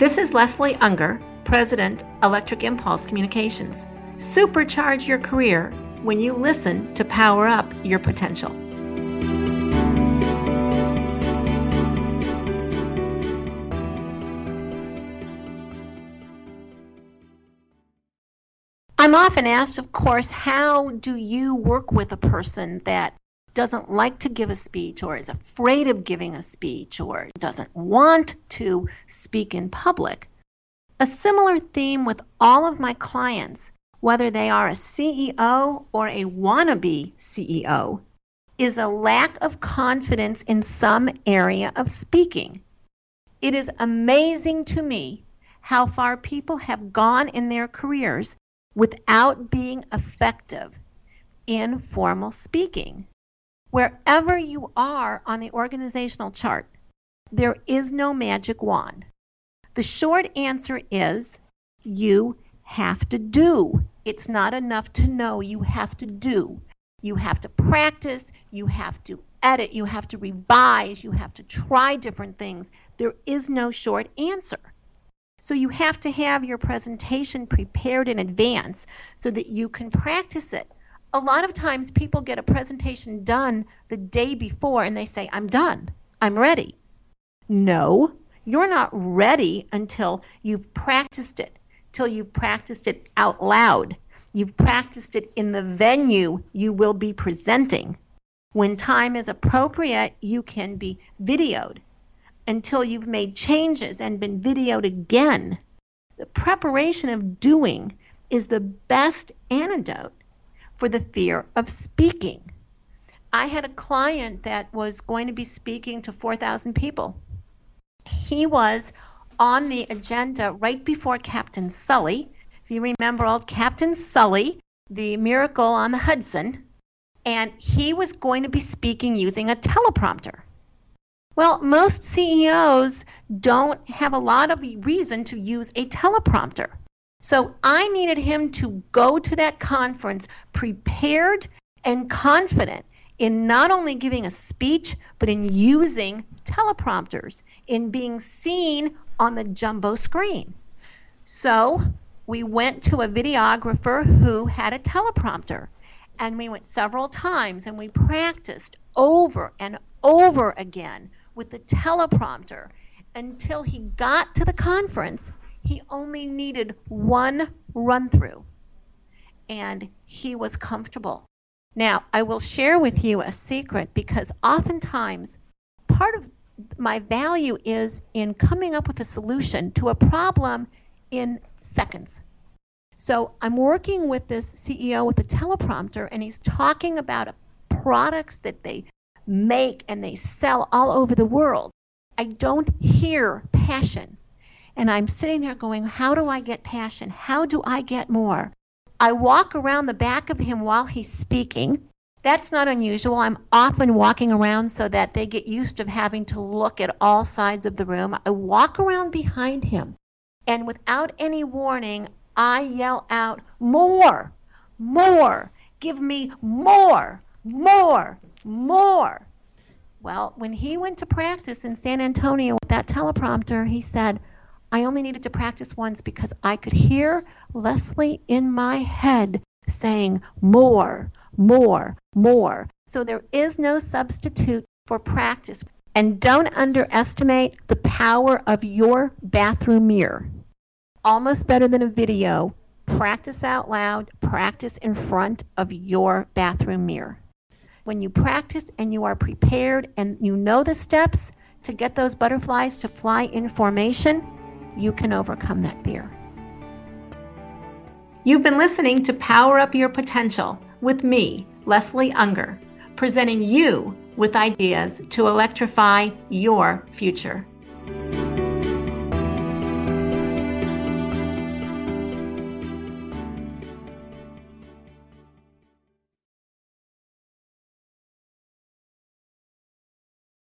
This is Leslie Ungar, President, Electric Impulse Communications. Supercharge your career when you listen to Power Up Your Potential. I'm often asked, of course, how do you work with a person that doesn't like to give a speech or is afraid of giving a speech or doesn't want to speak in public. A similar theme with all of my clients, whether they are a CEO or a wannabe CEO, is a lack of confidence in some area of speaking. It is amazing to me how far people have gone in their careers without being effective in formal speaking. Wherever you are on the organizational chart, there is no magic wand. The short answer is you have to do. It's not enough to know, you have to do. You have to practice, you have to edit, you have to revise, you have to try different things. There is no short answer. So you have to have your presentation prepared in advance so that you can practice it a lot of times people get a presentation done the day before and they say, I'm done, I'm ready. No, you're not ready until you've practiced it, till you've practiced it out loud. You've practiced it in the venue you will be presenting. When time is appropriate, you can be videoed until you've made changes and been videoed again. The preparation of doing is the best antidote for the fear of speaking. I had a client that was going to be speaking to 4,000 people. He was on the agenda right before Captain Sully. If you remember old Captain Sully, the miracle on the Hudson, and he was going to be speaking using a teleprompter. Well, most CEOs don't have a lot of reason to use a teleprompter. So I needed him to go to that conference prepared and confident in not only giving a speech, but in using teleprompters, in being seen on the jumbo screen. So we went to a videographer who had a teleprompter. And we went several times and we practiced over and over again with the teleprompter until he got to the conference he only needed one run through and he was comfortable. Now, I will share with you a secret because oftentimes part of my value is in coming up with a solution to a problem in seconds. So I'm working with this CEO with a teleprompter, and he's talking about products that they make and they sell all over the world. I don't hear passion. And I'm sitting there going, How do I get passion? How do I get more? I walk around the back of him while he's speaking. That's not unusual. I'm often walking around so that they get used to having to look at all sides of the room. I walk around behind him, and without any warning, I yell out, More, more, give me more, more, more. Well, when he went to practice in San Antonio with that teleprompter, he said, I only needed to practice once because I could hear Leslie in my head saying more, more, more. So there is no substitute for practice. And don't underestimate the power of your bathroom mirror. Almost better than a video. Practice out loud, practice in front of your bathroom mirror. When you practice and you are prepared and you know the steps to get those butterflies to fly in formation, you can overcome that fear. You've been listening to Power Up Your Potential with me, Leslie Ungar, presenting you with ideas to electrify your future.